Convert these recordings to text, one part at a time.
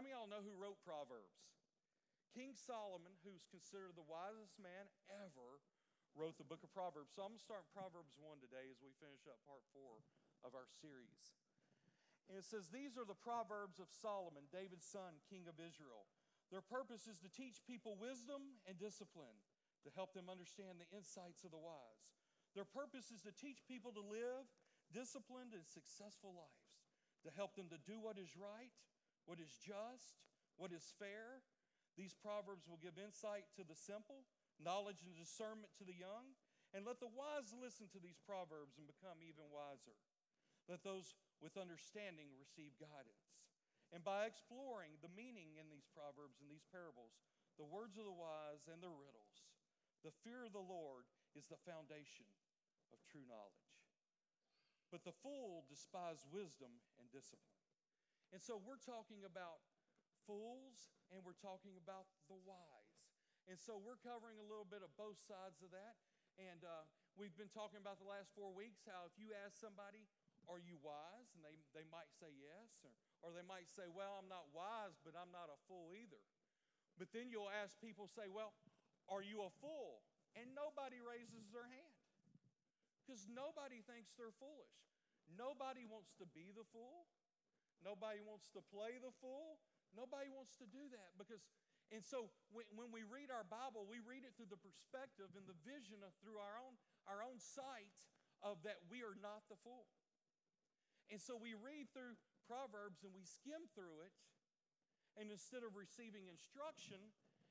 How many of y'all know who wrote Proverbs? King Solomon, who's considered the wisest man ever, wrote the book of Proverbs. So I'm going to start in Proverbs 1 today as we finish up part 4 of our series. And it says, These are the Proverbs of Solomon, David's son, king of Israel. Their purpose is to teach people wisdom and discipline, to help them understand the insights of the wise. Their purpose is to teach people to live disciplined and successful lives, to help them to do what is right, what is just, what is fair. These proverbs will give insight to the simple, knowledge and discernment to the young, and let the wise listen to these proverbs and become even wiser. Let those with understanding receive guidance. And by exploring the meaning in these proverbs and these parables, the words of the wise and the riddles, the fear of the Lord is the foundation of true knowledge. But the fool despise wisdom and discipline. And so we're talking about fools and we're talking about the wise. And so we're covering a little bit of both sides of that. And uh, we've been talking about the last four weeks how if you ask somebody, Are you wise? and they, they might say yes, or, or they might say, Well, I'm not wise, but I'm not a fool either. But then you'll ask people, say, Well, are you a fool? And nobody raises their hand because nobody thinks they're foolish. Nobody wants to be the fool. Nobody wants to play the fool. Nobody wants to do that because, and so when, when we read our Bible, we read it through the perspective and the vision of through our own, our own sight of that we are not the fool. And so we read through Proverbs and we skim through it, and instead of receiving instruction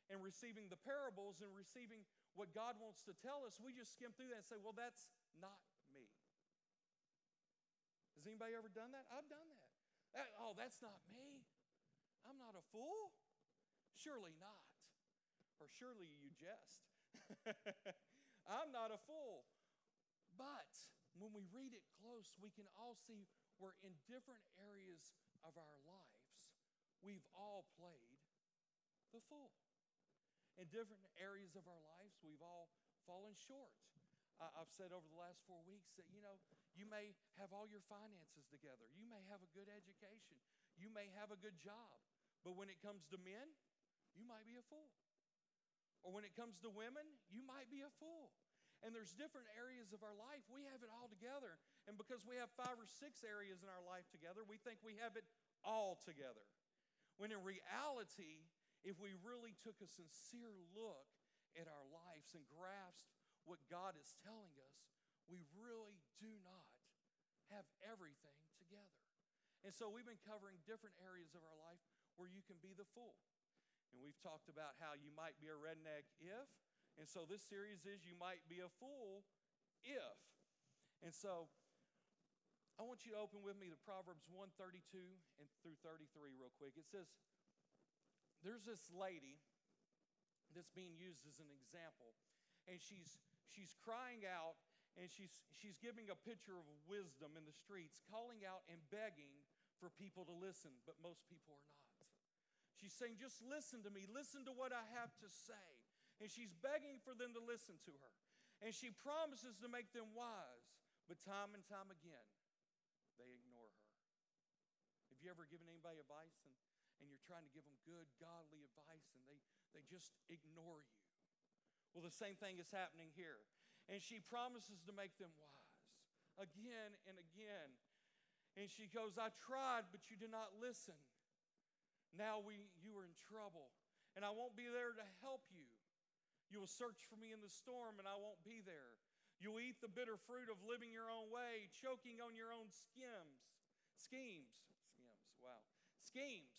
and receiving the parables and receiving what God wants to tell us, we just skim through that and say, well, that's not me. Has anybody ever done that? I've done that. That. Oh, that's not me. I'm not a fool. Surely not. Or surely you jest. I'm not a fool. But when we read it close, we can all see we're in different areas of our lives, we've all played the fool. In different areas of our lives, we've all fallen short. I've said over the last four weeks that, you know, you may have all your finances together. You may have a good education. You may have a good job. But when it comes to men, you might be a fool. Or when it comes to women, you might be a fool. And there's different areas of our life. We have it all together. And because we have five or six areas in our life together, we think we have it all together. When in reality, if we really took a sincere look at our lives and grasped what God is telling us, we really do not have everything together. And so we've been covering different areas of our life where you can be the fool. And we've talked about how you might be a redneck if. And so this series is you might be a fool if. And so I want you to open with me to Proverbs 132 and through 33 real quick. It says, There's this lady that's being used as an example, and she's she's crying out and she's, she's giving a picture of wisdom in the streets, calling out and begging for people to listen, but most people are not. She's saying, Just listen to me, listen to what I have to say. And she's begging for them to listen to her. And she promises to make them wise, but time and time again, they ignore her. Have you ever given anybody advice and, and you're trying to give them good, godly advice and they, they just ignore you? Well, the same thing is happening here. And she promises to make them wise again and again. And she goes, I tried, but you did not listen. Now we, you are in trouble, and I won't be there to help you. You will search for me in the storm, and I won't be there. You'll eat the bitter fruit of living your own way, choking on your own schemes. Schemes. Schemes. Wow. Schemes.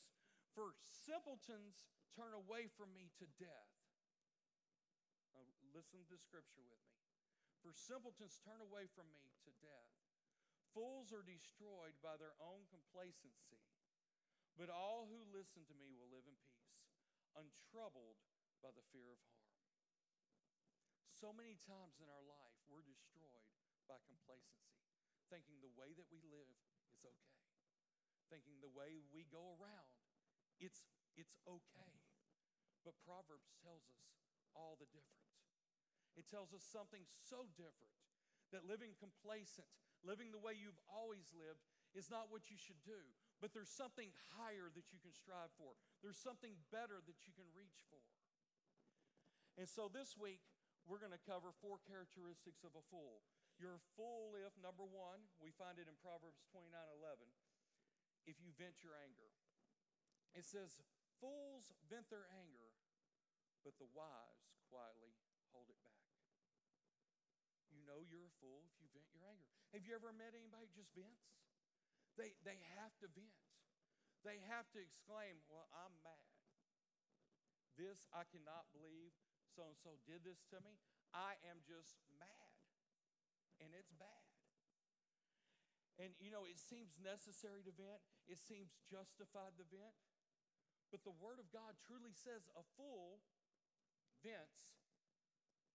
For simpletons turn away from me to death. Listen to scripture with me. For simpletons turn away from me to death. Fools are destroyed by their own complacency. But all who listen to me will live in peace, untroubled by the fear of harm. So many times in our life, we're destroyed by complacency, thinking the way that we live is okay, thinking the way we go around, it's, it's okay. But Proverbs tells us all the different. It tells us something so different that living complacent, living the way you've always lived, is not what you should do, but there's something higher that you can strive for. There's something better that you can reach for. And so this week, we're going to cover four characteristics of a fool. You're a fool if, number one, we find it in Proverbs 29 11, if you vent your anger. It says, Fools vent their anger, but the wise quietly hold it back. Know you're a fool if you vent your anger. Have you ever met anybody just vents? They, they have to vent. They have to exclaim, Well, I'm mad. This, I cannot believe so and so did this to me. I am just mad. And it's bad. And you know, it seems necessary to vent, it seems justified to vent. But the Word of God truly says a fool vents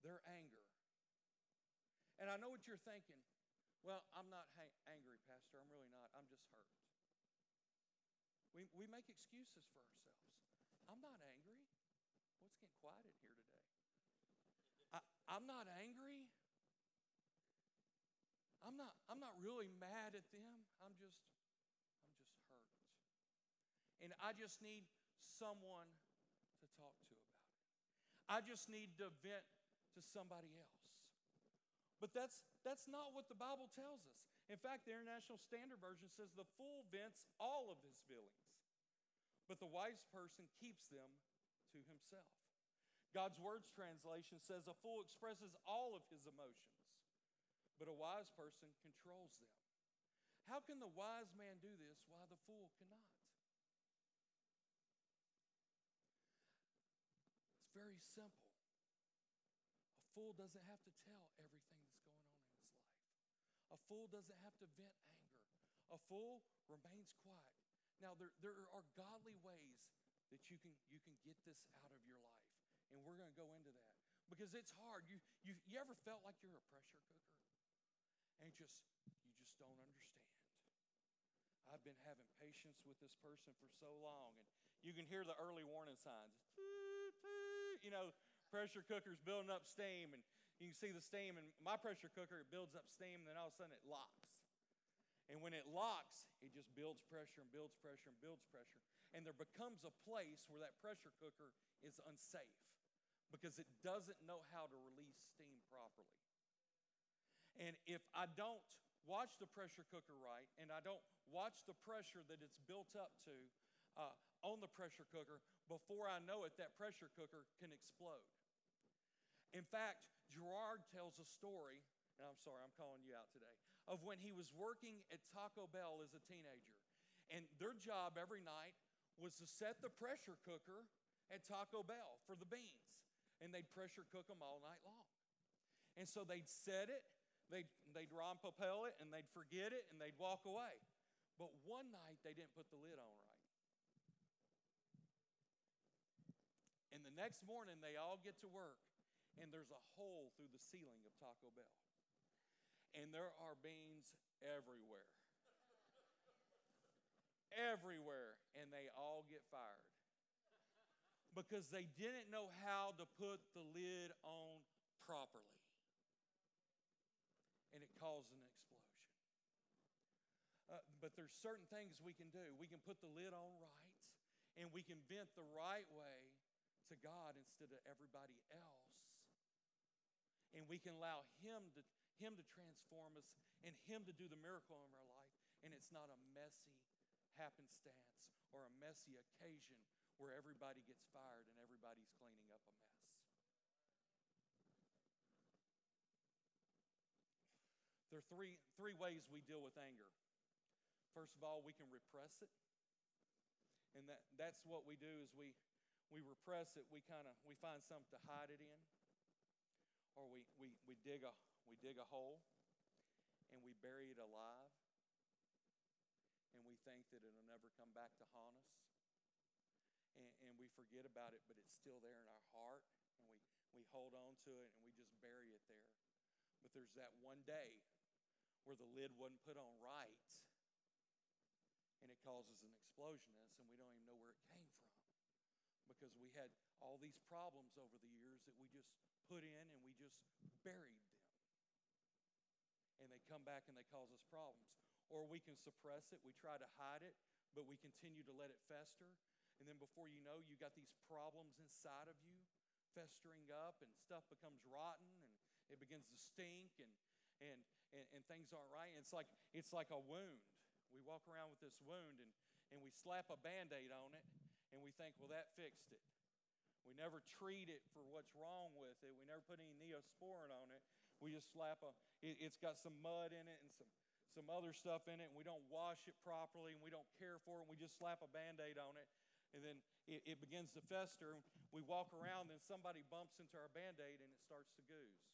their anger. And I know what you're thinking. Well, I'm not ha- angry, Pastor. I'm really not. I'm just hurt. We, we make excuses for ourselves. I'm not angry. What's getting quiet in here today? I, I'm not angry. I'm not, I'm not really mad at them. I'm just, I'm just hurt. And I just need someone to talk to about it. I just need to vent to somebody else. But that's, that's not what the Bible tells us. In fact, the International Standard Version says the fool vents all of his feelings, but the wise person keeps them to himself. God's Words translation says a fool expresses all of his emotions, but a wise person controls them. How can the wise man do this while the fool cannot? It's very simple. A fool doesn't have to tell everything that's going on in his life. A fool doesn't have to vent anger. A fool remains quiet. Now, there, there are godly ways that you can, you can get this out of your life. And we're going to go into that because it's hard. You, you, you ever felt like you're a pressure cooker? And just, you just don't understand. I've been having patience with this person for so long, and you can hear the early warning signs. You know, pressure cooker's building up steam, and you can see the steam. And my pressure cooker, it builds up steam, and then all of a sudden it locks. And when it locks, it just builds pressure and builds pressure and builds pressure. And there becomes a place where that pressure cooker is unsafe because it doesn't know how to release steam properly. And if I don't watch the pressure cooker right and I don't watch the pressure that it's built up to uh, on the pressure cooker, before I know it, that pressure cooker can explode. In fact, Gerard tells a story, and I'm sorry, I'm calling you out today, of when he was working at Taco Bell as a teenager. And their job every night was to set the pressure cooker at Taco Bell for the beans and they'd pressure cook them all night long. And so they'd set it, they'd, they'd rom it, and they'd forget it, and they'd walk away. But one night they didn't put the lid on right. And the next morning they all get to work, and there's a hole through the ceiling of Taco Bell. And there are beans everywhere. everywhere. And they all get fired because they didn't know how to put the lid on properly. And it caused an explosion. Uh, but there's certain things we can do. We can put the lid on right, and we can vent the right way to God instead of everybody else. And we can allow Him to, Him to transform us and Him to do the miracle in our life. And it's not a messy happenstance or a messy occasion where everybody gets fired and everybody's cleaning up a mess. There are three, three ways we deal with anger. First of all, we can repress it. And that, that's what we do is we, we repress it. We kind of we find something to hide it in. Or we, we, we, dig a, we dig a hole and we bury it alive. And we think that it'll never come back to haunt us and, and we forget about it, but it's still there in our heart, and we, we hold on to it and we just bury it there. But there's that one day where the lid wasn't put on right, and it causes an explosion in us, and we don't even know where it came from because we had all these problems over the years that we just put in and we just buried them. And they come back and they cause us problems. or we can suppress it. We try to hide it, but we continue to let it fester. And then before you know, you got these problems inside of you festering up, and stuff becomes rotten, and it begins to stink, and and and, and things aren't right. And it's like it's like a wound. We walk around with this wound, and and we slap a band-aid on it, and we think, well, that fixed it. We never treat it for what's wrong with it. We never put any neosporin on it. We just slap a. It, has got some mud in it and some some other stuff in it, and we don't wash it properly, and we don't care for it. And we just slap a band-aid on it, and then it, it begins to fester. We walk around, and somebody bumps into our band-aid, and it starts to ooze.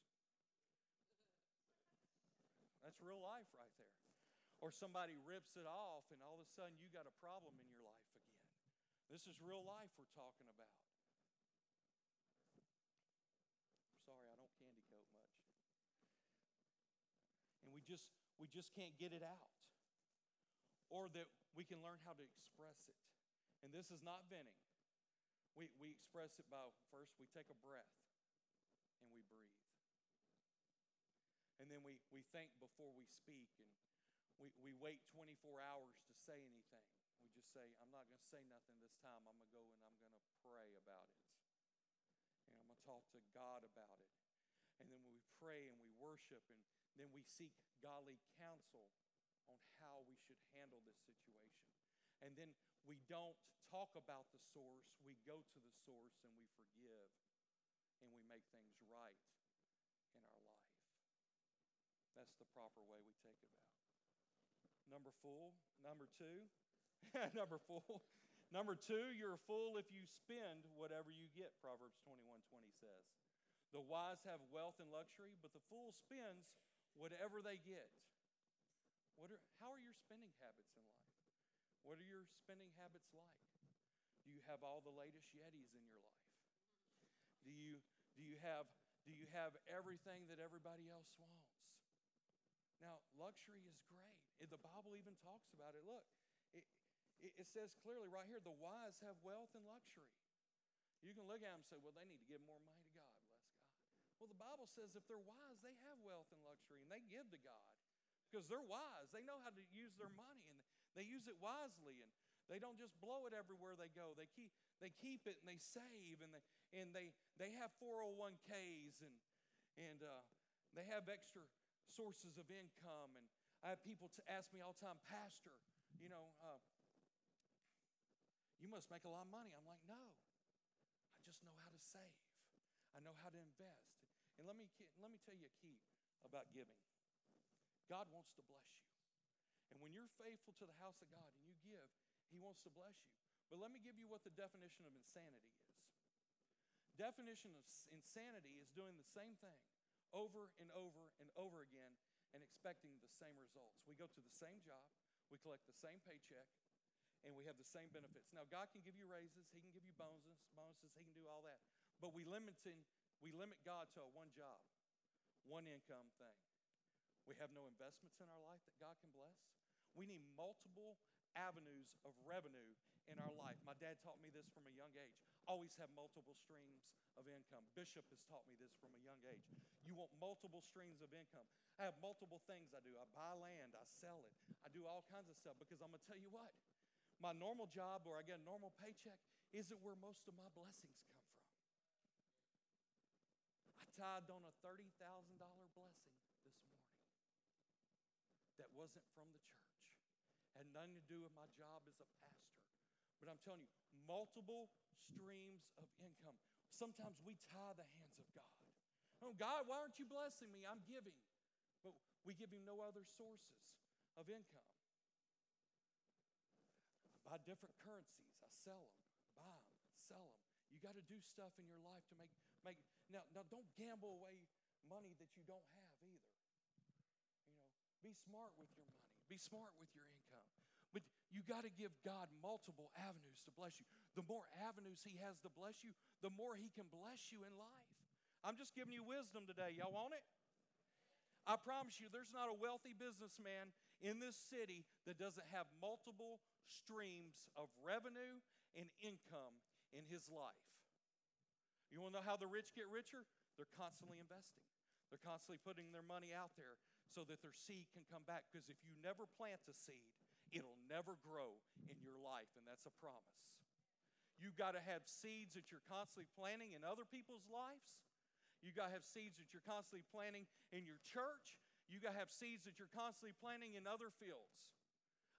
That's real life right there. Or somebody rips it off, and all of a sudden you got a problem in your. This is real life we're talking about. sorry, I don't candy coat much. And we just we just can't get it out. Or that we can learn how to express it. And this is not venting. We, we express it by first we take a breath and we breathe. And then we, we think before we speak and we, we wait 24 hours to say anything. Just say, I'm not going to say nothing this time. I'm going to go and I'm going to pray about it. And I'm going to talk to God about it. And then when we pray and we worship and then we seek godly counsel on how we should handle this situation. And then we don't talk about the source, we go to the source and we forgive and we make things right in our life. That's the proper way we take it out. Number four, number two, number four. Number two, you're a fool if you spend whatever you get, Proverbs 21 20 says. The wise have wealth and luxury, but the fool spends whatever they get. What are, how are your spending habits in life? What are your spending habits like? Do you have all the latest Yetis in your life? Do you, do you, have, do you have everything that everybody else wants? Now, luxury is great. The Bible even talks about it. Look, it, it says clearly right here the wise have wealth and luxury. You can look at them and say, well, they need to give more money to God. Bless God. Well, the Bible says if they're wise, they have wealth and luxury and they give to God because they're wise. They know how to use their money and they use it wisely and they don't just blow it everywhere they go. They keep, they keep it and they save and they, and they, they have 401ks and, and uh, they have extra sources of income. And I have people to ask me all the time, Pastor, you know, uh, you must make a lot of money. I'm like, no, I just know how to save. I know how to invest. And let me, let me tell you a key about giving God wants to bless you. And when you're faithful to the house of God and you give, He wants to bless you. But let me give you what the definition of insanity is. Definition of insanity is doing the same thing over and over and over again and expecting the same results. We go to the same job, we collect the same paycheck, and we have the same benefits. Now, God can give you raises, He can give you bonuses, bonuses, He can do all that. But we limit, we limit God to a one job, one income thing. We have no investments in our life that God can bless. We need multiple avenues of revenue in our life. My dad taught me this from a young age. Always have multiple streams of income. Bishop has taught me this from a young age. You want multiple streams of income. I have multiple things I do. I buy land, I sell it, I do all kinds of stuff because I'm going to tell you what, my normal job where I get a normal paycheck isn't where most of my blessings come from. I tithed on a $30,000 blessing this morning that wasn't from the church, had nothing to do with my job as a pastor. But I'm telling you, multiple streams of income. Sometimes we tie the hands of God. Oh, God, why aren't you blessing me? I'm giving. But we give him no other sources of income. Buy different currencies. I sell them, buy them, sell them. You got to do stuff in your life to make, make now, now don't gamble away money that you don't have either. You know, be smart with your money. Be smart with your income. But you got to give God multiple avenues to bless you. The more avenues He has to bless you, the more He can bless you in life. I'm just giving you wisdom today. Y'all want it? I promise you, there's not a wealthy businessman in this city that doesn't have multiple streams of revenue and income in his life. You want to know how the rich get richer? They're constantly investing, they're constantly putting their money out there so that their seed can come back. Because if you never plant a seed, it'll never grow in your life, and that's a promise. You've got to have seeds that you're constantly planting in other people's lives. You've got to have seeds that you're constantly planting in your church. You've got to have seeds that you're constantly planting in other fields.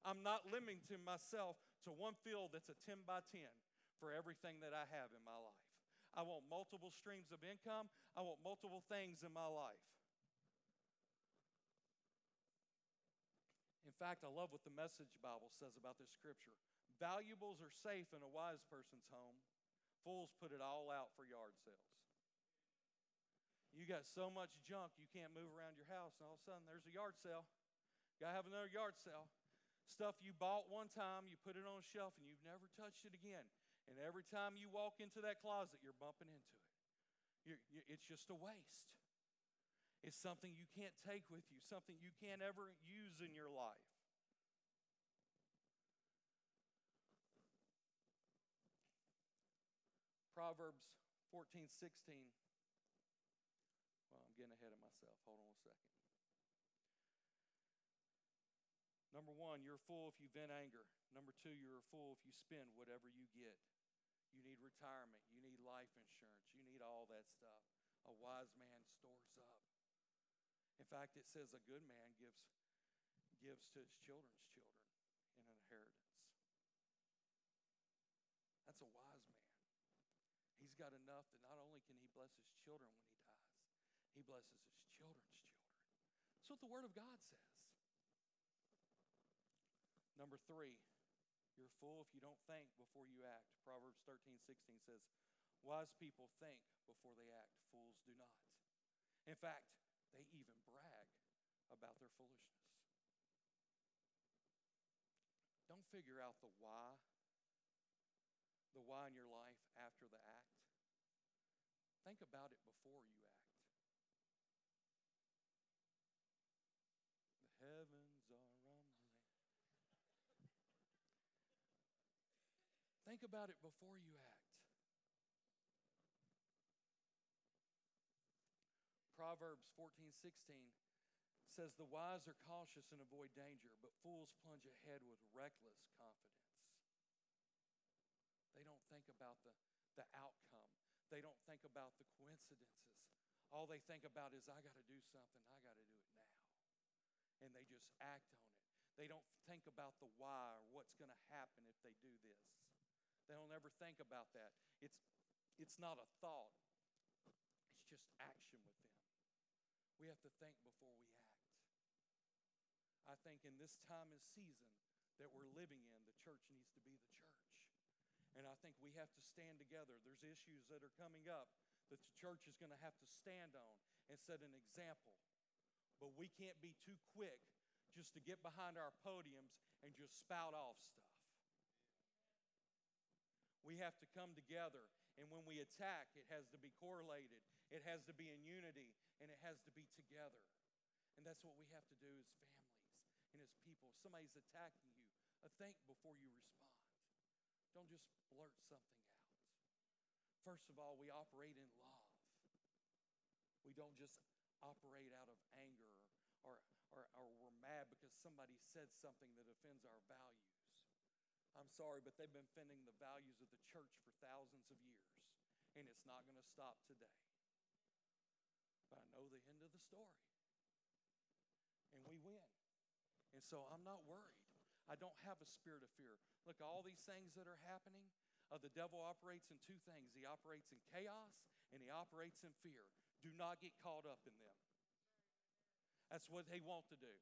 I'm not limiting myself to one field that's a 10 by 10 for everything that I have in my life. I want multiple streams of income. I want multiple things in my life. In fact, I love what the Message Bible says about this scripture. Valuables are safe in a wise person's home. Fools put it all out for yard sales. You got so much junk you can't move around your house, and all of a sudden there's a yard sale. Got to have another yard sale. Stuff you bought one time, you put it on a shelf, and you've never touched it again. And every time you walk into that closet, you're bumping into it. You're, you're, it's just a waste. It's something you can't take with you, something you can't ever use in your life. Proverbs 14, 16. Well, I'm getting ahead of myself. Hold on a second. Number one, you're a fool if you vent anger. Number two, you're a fool if you spend whatever you get. You need retirement. You need life insurance. You need all that stuff. A wise man stores up. In fact, it says a good man gives, gives to his children's children in an inheritance. That's a wise man. He's got enough that not only can he bless his children when he dies, he blesses his children's children. That's what the Word of God says. Number three, you're a fool if you don't think before you act. Proverbs 13, 16 says, Wise people think before they act, fools do not. In fact, they even brag about their foolishness. Don't figure out the why, the why in your life after the act. Think about it before you act. The heavens are rumbling. Think about it before you act. Proverbs 14, 16 says, The wise are cautious and avoid danger, but fools plunge ahead with reckless confidence. They don't think about the, the outcome, they don't think about the coincidences. All they think about is, I got to do something, I got to do it now. And they just act on it. They don't think about the why or what's going to happen if they do this. They don't ever think about that. It's, it's not a thought, it's just action with them. We have to think before we act. I think in this time and season that we're living in, the church needs to be the church. And I think we have to stand together. There's issues that are coming up that the church is going to have to stand on and set an example. But we can't be too quick just to get behind our podiums and just spout off stuff. We have to come together, and when we attack, it has to be correlated, it has to be in unity, and it has to be together. And that's what we have to do as families and as people. If somebody's attacking you, uh, think before you respond. Don't just blurt something out. First of all, we operate in love. We don't just operate out of anger or, or, or we're mad because somebody said something that offends our values. I'm sorry, but they've been offending the values of the church for thousands of years, and it's not going to stop today but I know the end of the story. And we win. And so I'm not worried. I don't have a spirit of fear. Look, all these things that are happening, uh, the devil operates in two things he operates in chaos and he operates in fear. Do not get caught up in them. That's what they want to do.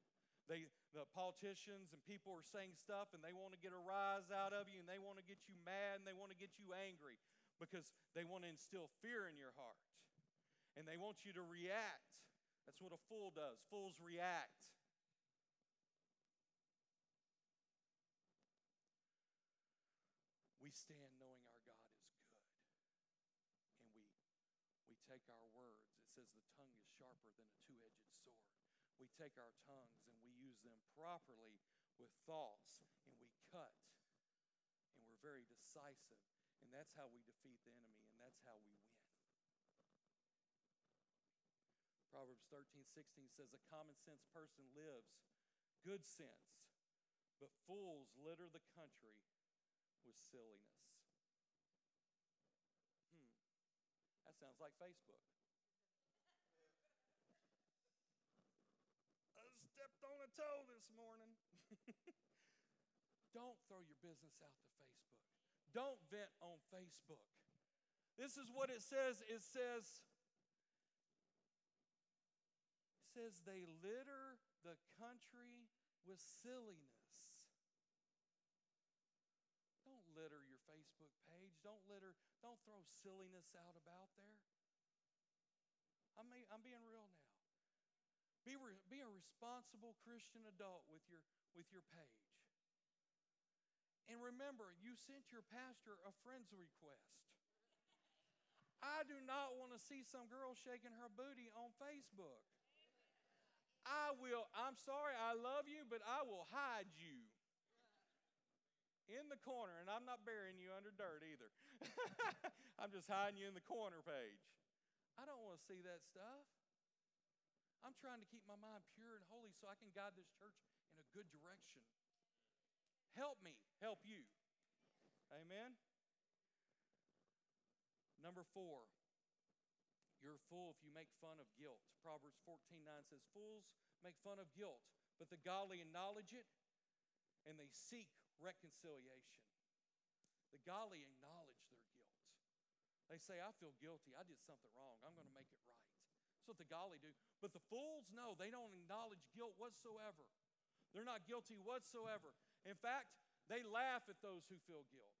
They, the politicians and people are saying stuff and they want to get a rise out of you and they want to get you mad and they want to get you angry because they want to instill fear in your heart and they want you to react. That's what a fool does. Fools react. We stand knowing our God is good. And we, we take our words. It says the tongue is sharper than a two edged sword. We take our tongues and we use them properly with thoughts and we cut. And we're very decisive. And that's how we defeat the enemy and that's how we win. Proverbs 13, 16 says, A common sense person lives good sense, but fools litter the country with silliness. Hmm. That sounds like Facebook. I stepped on a toe this morning. Don't throw your business out to Facebook. Don't vent on Facebook. This is what it says. It says, it says they litter the country with silliness. Don't litter your Facebook page. Don't litter, don't throw silliness out about there. I'm, I'm being real now. Be, a responsible Christian adult with your, with your page. And remember, you sent your pastor a friend's request. I do not want to see some girl shaking her booty on Facebook. I will, I'm sorry, I love you, but I will hide you in the corner, and I'm not burying you under dirt either. I'm just hiding you in the corner page. I don't want to see that stuff. I'm trying to keep my mind pure and holy so I can guide this church in a good direction. Help me, help you. Amen. Number four, you're a fool if you make fun of guilt. Proverbs 14 9 says, Fools make fun of guilt, but the godly acknowledge it and they seek reconciliation. The godly acknowledge their guilt. They say, I feel guilty. I did something wrong. I'm going to make it right. That's what the godly do. But the fools, no, they don't acknowledge guilt whatsoever. They're not guilty whatsoever. In fact, they laugh at those who feel guilt.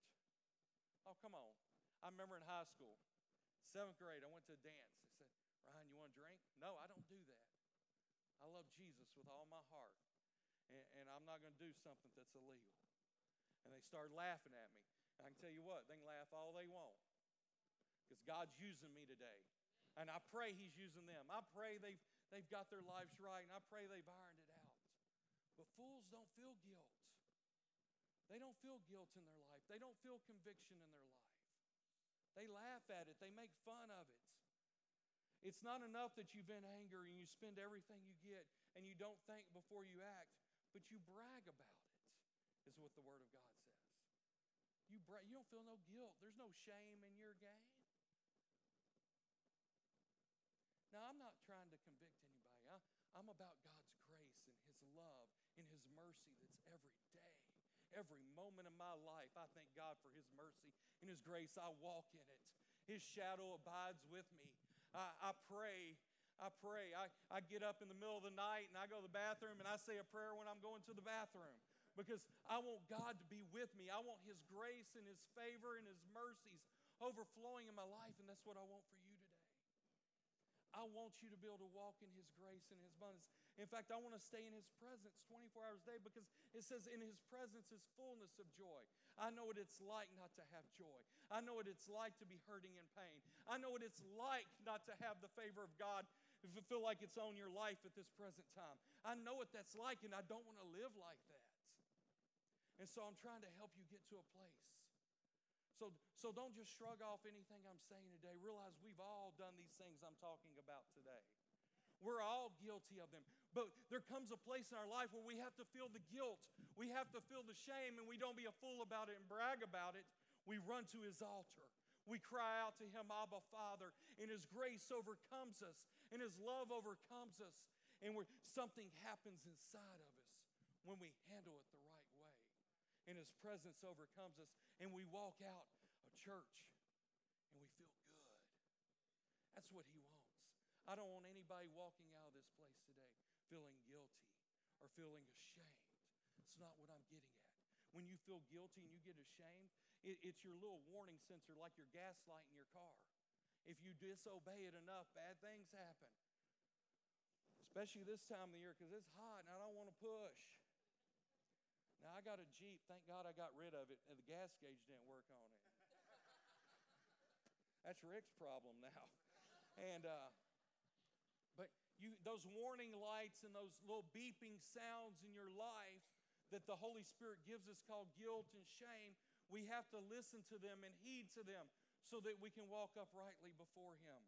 Oh, come on. I remember in high school, seventh grade, I went to a dance. They said, Ryan, you want a drink? No, I don't do that. I love Jesus with all my heart, and, and I'm not going to do something that's illegal. And they started laughing at me. And I can tell you what, they can laugh all they want because God's using me today. And I pray He's using them. I pray they've, they've got their lives right, and I pray they've ironed it out. But fools don't feel guilt. They don't feel guilt in their life. They don't feel conviction in their life. They laugh at it, they make fun of it. It's not enough that you vent anger and you spend everything you get and you don't think before you act, but you brag about it, is what the Word of God says. You, bra- you don't feel no guilt, there's no shame in your game. Now, I'm not trying to convict anybody. I, I'm about God's grace and His love and His mercy that's every day every moment of my life. I thank God for His mercy and His grace. I walk in it, His shadow abides with me. I, I pray. I pray. I, I get up in the middle of the night and I go to the bathroom and I say a prayer when I'm going to the bathroom because I want God to be with me. I want His grace and His favor and His mercies overflowing in my life, and that's what I want for you. I want you to be able to walk in His grace and His abundance. In fact, I want to stay in His presence 24 hours a day because it says, In His presence is fullness of joy. I know what it's like not to have joy. I know what it's like to be hurting in pain. I know what it's like not to have the favor of God if you feel like it's on your life at this present time. I know what that's like, and I don't want to live like that. And so I'm trying to help you get to a place so, so don't just shrug off anything I'm saying today. Realize we've all done these things I'm talking about today. We're all guilty of them. But there comes a place in our life where we have to feel the guilt. We have to feel the shame, and we don't be a fool about it and brag about it. We run to his altar. We cry out to him, Abba, Father, and his grace overcomes us, and his love overcomes us. And where something happens inside of us when we handle it the. And his presence overcomes us and we walk out of church and we feel good. That's what He wants. I don't want anybody walking out of this place today feeling guilty or feeling ashamed. It's not what I'm getting at. When you feel guilty and you get ashamed, it, it's your little warning sensor, like your gas light in your car. If you disobey it enough, bad things happen. Especially this time of the year because it's hot and I don't want to push. Now, I got a Jeep. Thank God I got rid of it, and the gas gauge didn't work on it. That's Rick's problem now. And, uh, but you, those warning lights and those little beeping sounds in your life that the Holy Spirit gives us called guilt and shame, we have to listen to them and heed to them so that we can walk uprightly before Him.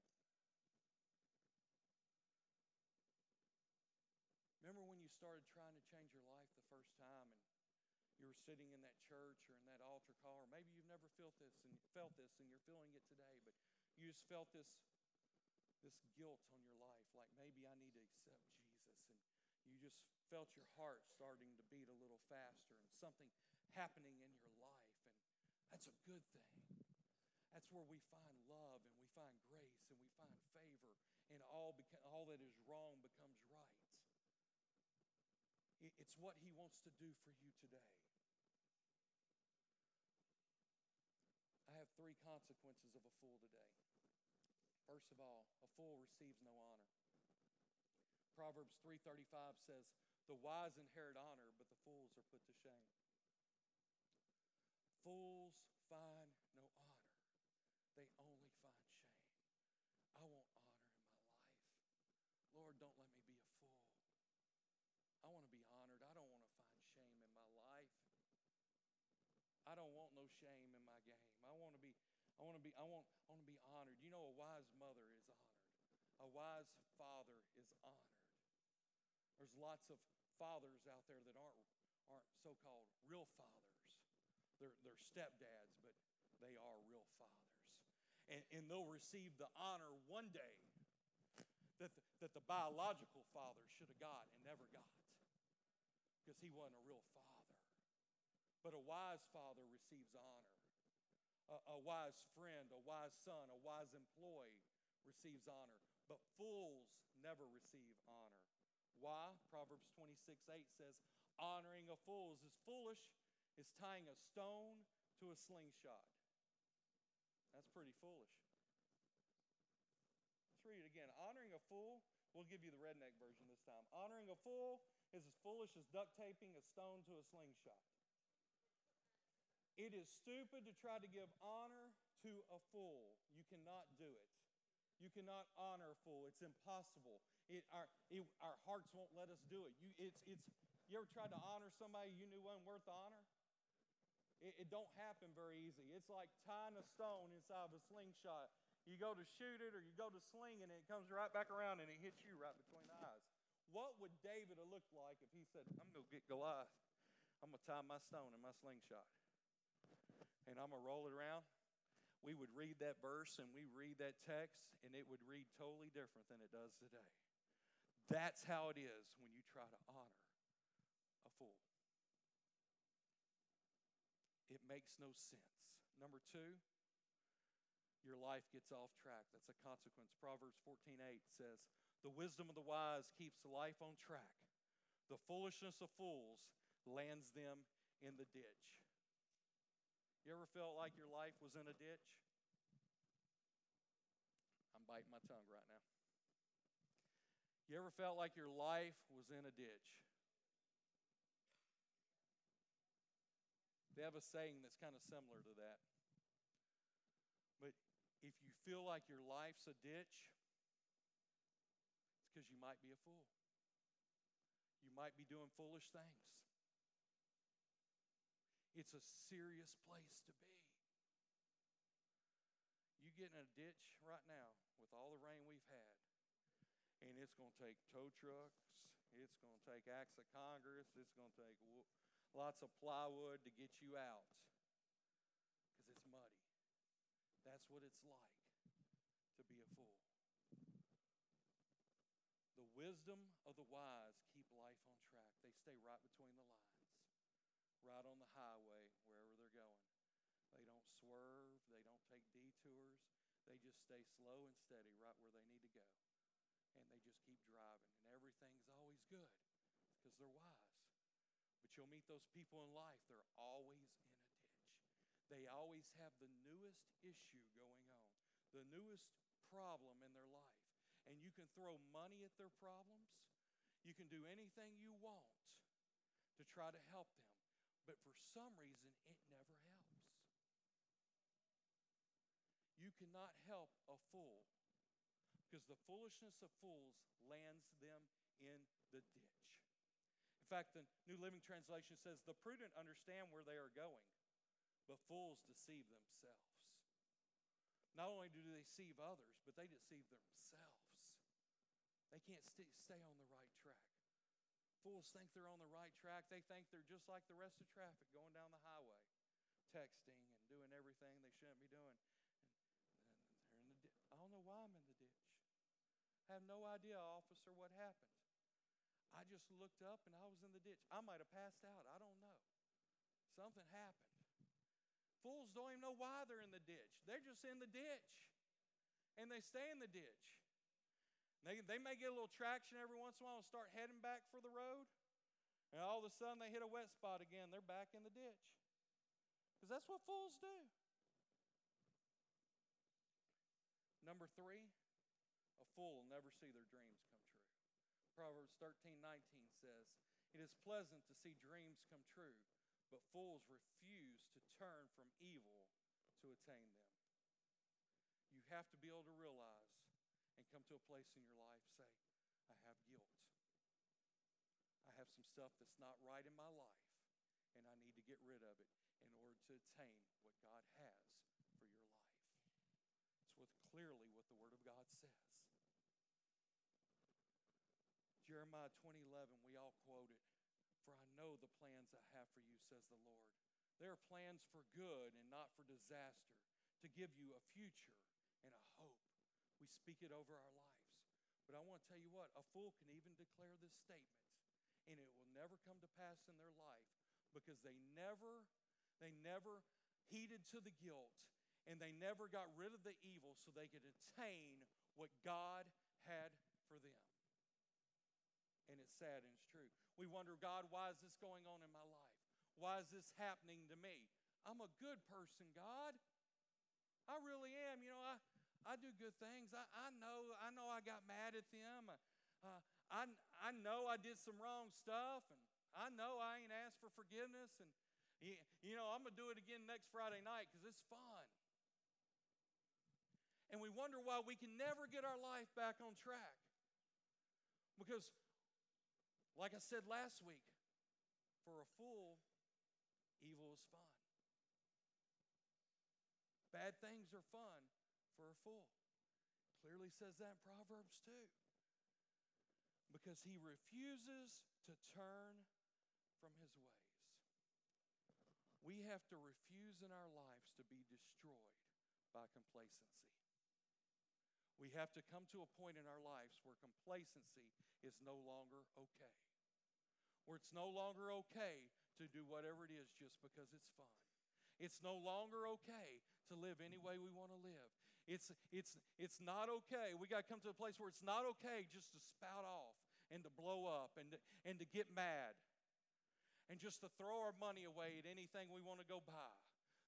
started trying to change your life the first time and you were sitting in that church or in that altar call, or maybe you've never felt this and felt this and you're feeling it today, but you just felt this this guilt on your life, like maybe I need to accept Jesus, and you just felt your heart starting to beat a little faster and something happening in your life, and that's a good thing. That's where we find love and we find grace and we find favor, and all beca- all that is wrong becomes right. It's what He wants to do for you today. I have three consequences of a fool today. First of all, a fool receives no honor. Proverbs 3:35 says, "The wise inherit honor, but the fools are put to shame." Fools find no honor. They only find shame. I want honor in my life. Lord, don't let me be a fool. I want to be honored. I don't want to find shame in my life. I don't want no shame in my game. I want to be I want to be I want I want to be honored. You know a wise mother is honored. A wise father is honored. There's lots of fathers out there that aren't aren't so-called real fathers. They're they're stepdads, but they are real fathers. And, and they'll receive the honor one day that the, that the biological father should have got and never got because he wasn't a real father. But a wise father receives honor. A, a, wise friend, a wise son, a wise employee receives honor. But fools never receive honor. Why? Proverbs 26 8 says, Honoring a fool is as foolish as tying a stone to a slingshot. That's pretty foolish. Let's read it again. Honoring a fool, we'll give you the redneck version this time. Honoring a fool is as foolish as duct taping a stone to a slingshot. It is stupid to try to give honor to a fool. You cannot do it. You cannot honor a fool. It's impossible. It, our, it, our hearts won't let us do it. You, it's, it's, you ever tried to honor somebody you knew wasn't worth the honor? It, it don't happen very easy. It's like tying a stone inside of a slingshot. You go to shoot it or you go to sling it and it comes right back around and it hits you right between the eyes. What would David have looked like if he said, I'm going to get Goliath? I'm going to tie my stone in my slingshot and I'm going to roll it around, we would read that verse and we read that text, and it would read totally different than it does today. That's how it is when you try to honor a fool. It makes no sense. Number two, your life gets off track. That's a consequence. Proverbs 14 8 says, The wisdom of the wise keeps life on track. The foolishness of fools lands them in the ditch. You ever felt like your life was in a ditch? I'm biting my tongue right now. You ever felt like your life was in a ditch? They have a saying that's kind of similar to that. But if you feel like your life's a ditch, it's because you might be a fool. You might be doing foolish things. It's a serious place to be. You get in a ditch right now with all the rain we've had, and it's going to take tow trucks, it's going to take acts of Congress, it's going to take lots of plywood to get you out because it's muddy. That's what it's like to be a fool. The wisdom of the wise keep life on track. They stay right between the lines right on the highway wherever they're going. They don't swerve, they don't take detours. They just stay slow and steady right where they need to go. And they just keep driving. And everything's always good because they're wise. But you'll meet those people in life, they're always in a ditch. They always have the newest issue going on, the newest problem in their life. And you can throw money at their problems, you can do anything you want to try to help them. But for some reason, it never helps. You cannot help a fool because the foolishness of fools lands them in the ditch. In fact, the New Living Translation says, The prudent understand where they are going, but fools deceive themselves. Not only do they deceive others, but they deceive themselves. They can't st- stay on the right track. Fools think they're on the right track. They think they're just like the rest of traffic going down the highway, texting and doing everything they shouldn't be doing. The I don't know why I'm in the ditch. I have no idea, officer, what happened. I just looked up and I was in the ditch. I might have passed out. I don't know. Something happened. Fools don't even know why they're in the ditch. They're just in the ditch. And they stay in the ditch. They, they may get a little traction every once in a while and start heading back for the road. And all of a sudden they hit a wet spot again. They're back in the ditch. Because that's what fools do. Number three, a fool will never see their dreams come true. Proverbs 13 19 says, It is pleasant to see dreams come true, but fools refuse to turn from evil to attain them. You have to be able to realize come to a place in your life, say, I have guilt. I have some stuff that's not right in my life, and I need to get rid of it in order to attain what God has for your life. It's what clearly what the Word of God says. Jeremiah 20:11, we all quote it. For I know the plans I have for you, says the Lord. They are plans for good and not for disaster, to give you a future and a hope. We speak it over our lives. But I want to tell you what, a fool can even declare this statement, and it will never come to pass in their life because they never, they never heeded to the guilt and they never got rid of the evil so they could attain what God had for them. And it's sad and it's true. We wonder, God, why is this going on in my life? Why is this happening to me? I'm a good person, God. I really am. You know, I, I do good things. I, I know I know I got mad at them. Uh, I, I know I did some wrong stuff, and I know I ain't asked for forgiveness. And you know, I'm gonna do it again next Friday night because it's fun. And we wonder why we can never get our life back on track. Because, like I said last week, for a fool, evil is fun. Bad things are fun for a fool. Clearly says that in Proverbs 2. Because he refuses to turn from his ways. We have to refuse in our lives to be destroyed by complacency. We have to come to a point in our lives where complacency is no longer okay. Where it's no longer okay to do whatever it is just because it's fun. It's no longer okay to live any way we want to live. It's, it's, it's not okay. We got to come to a place where it's not okay just to spout off and to blow up and to, and to get mad and just to throw our money away at anything we want to go buy.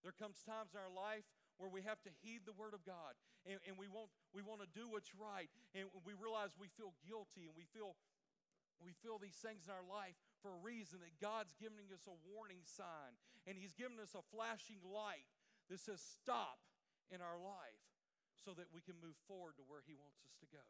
There comes times in our life where we have to heed the word of God and, and we, want, we want to do what's right and we realize we feel guilty and we feel, we feel these things in our life for a reason that God's giving us a warning sign and He's giving us a flashing light that says stop in our life so that we can move forward to where He wants us to go.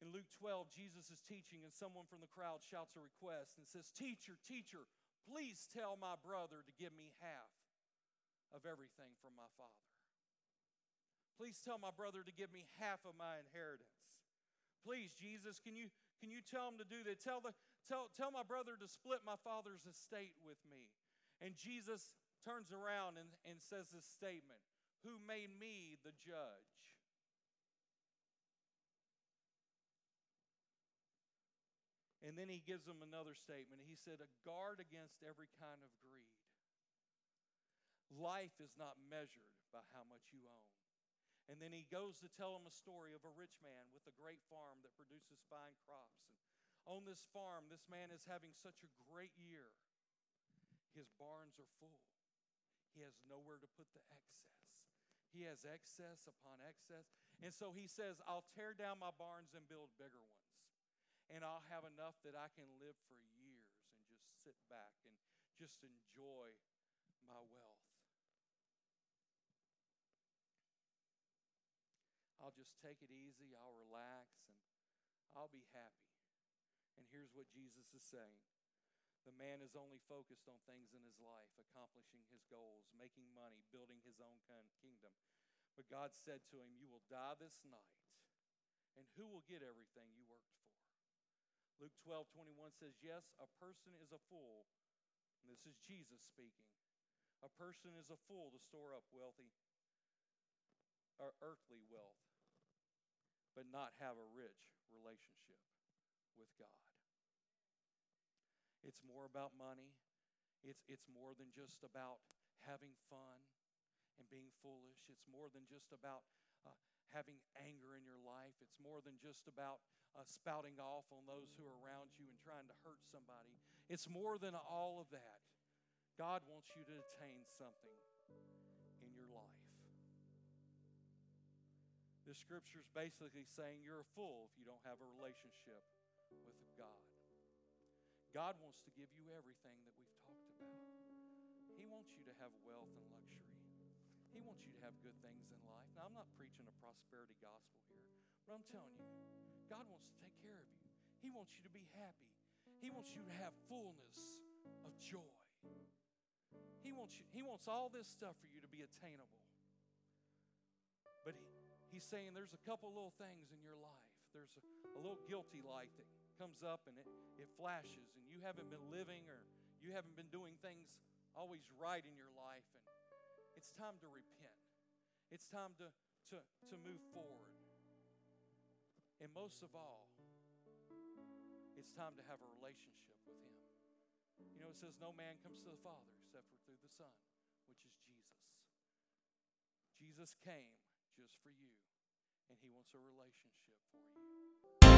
In Luke 12, Jesus is teaching, and someone from the crowd shouts a request and says, Teacher, teacher, please tell my brother to give me half of everything from my father. Please tell my brother to give me half of my inheritance. Please, Jesus, can you, can you tell him to do that? Tell, the, tell, tell my brother to split my father's estate with me. And Jesus turns around and, and says this statement Who made me the judge? And then he gives them another statement. He said, A guard against every kind of greed. Life is not measured by how much you own. And then he goes to tell them a story of a rich man with a great farm that produces fine crops. And on this farm, this man is having such a great year. His barns are full. He has nowhere to put the excess. He has excess upon excess. And so he says, I'll tear down my barns and build bigger ones and I'll have enough that I can live for years and just sit back and just enjoy my wealth. I'll just take it easy, I'll relax, and I'll be happy. And here's what Jesus is saying the man is only focused on things in his life, accomplishing his goals, making money, building his own kingdom. But God said to him, You will die this night, And who will get everything you worked for? Luke 12 21 says, Yes, a person is a fool. And this is Jesus speaking. A person is a fool to store up wealthy or earthly wealth, but not have a rich relationship with God. It's more about money. It's, it's more than just about having fun and being foolish. It's more than just about uh, having anger in your life. It's more than just about uh, spouting off on those who are around you and trying to hurt somebody. It's more than all of that. God wants you to attain something in your life. The scripture is basically saying you're a fool if you don't have a relationship with God. God wants to give you everything that we've talked about. He wants you to have wealth and luxury. He wants you to have good things in life. Now, I'm not preaching a prosperity gospel here, but I'm telling you, God wants to take care of you. He wants you to be happy. He wants you to have fullness of joy. He wants you, he wants all this stuff for you to be attainable. But he, he's saying there's a couple little things in your life. There's a, a little guilty light that comes up and it, it flashes, and you haven't been living or you haven't been doing things always right in your life. And it's time to repent. It's time to, to, to move forward. And most of all, it's time to have a relationship with Him. You know, it says, No man comes to the Father except for through the Son, which is Jesus. Jesus came just for you, and He wants a relationship for you.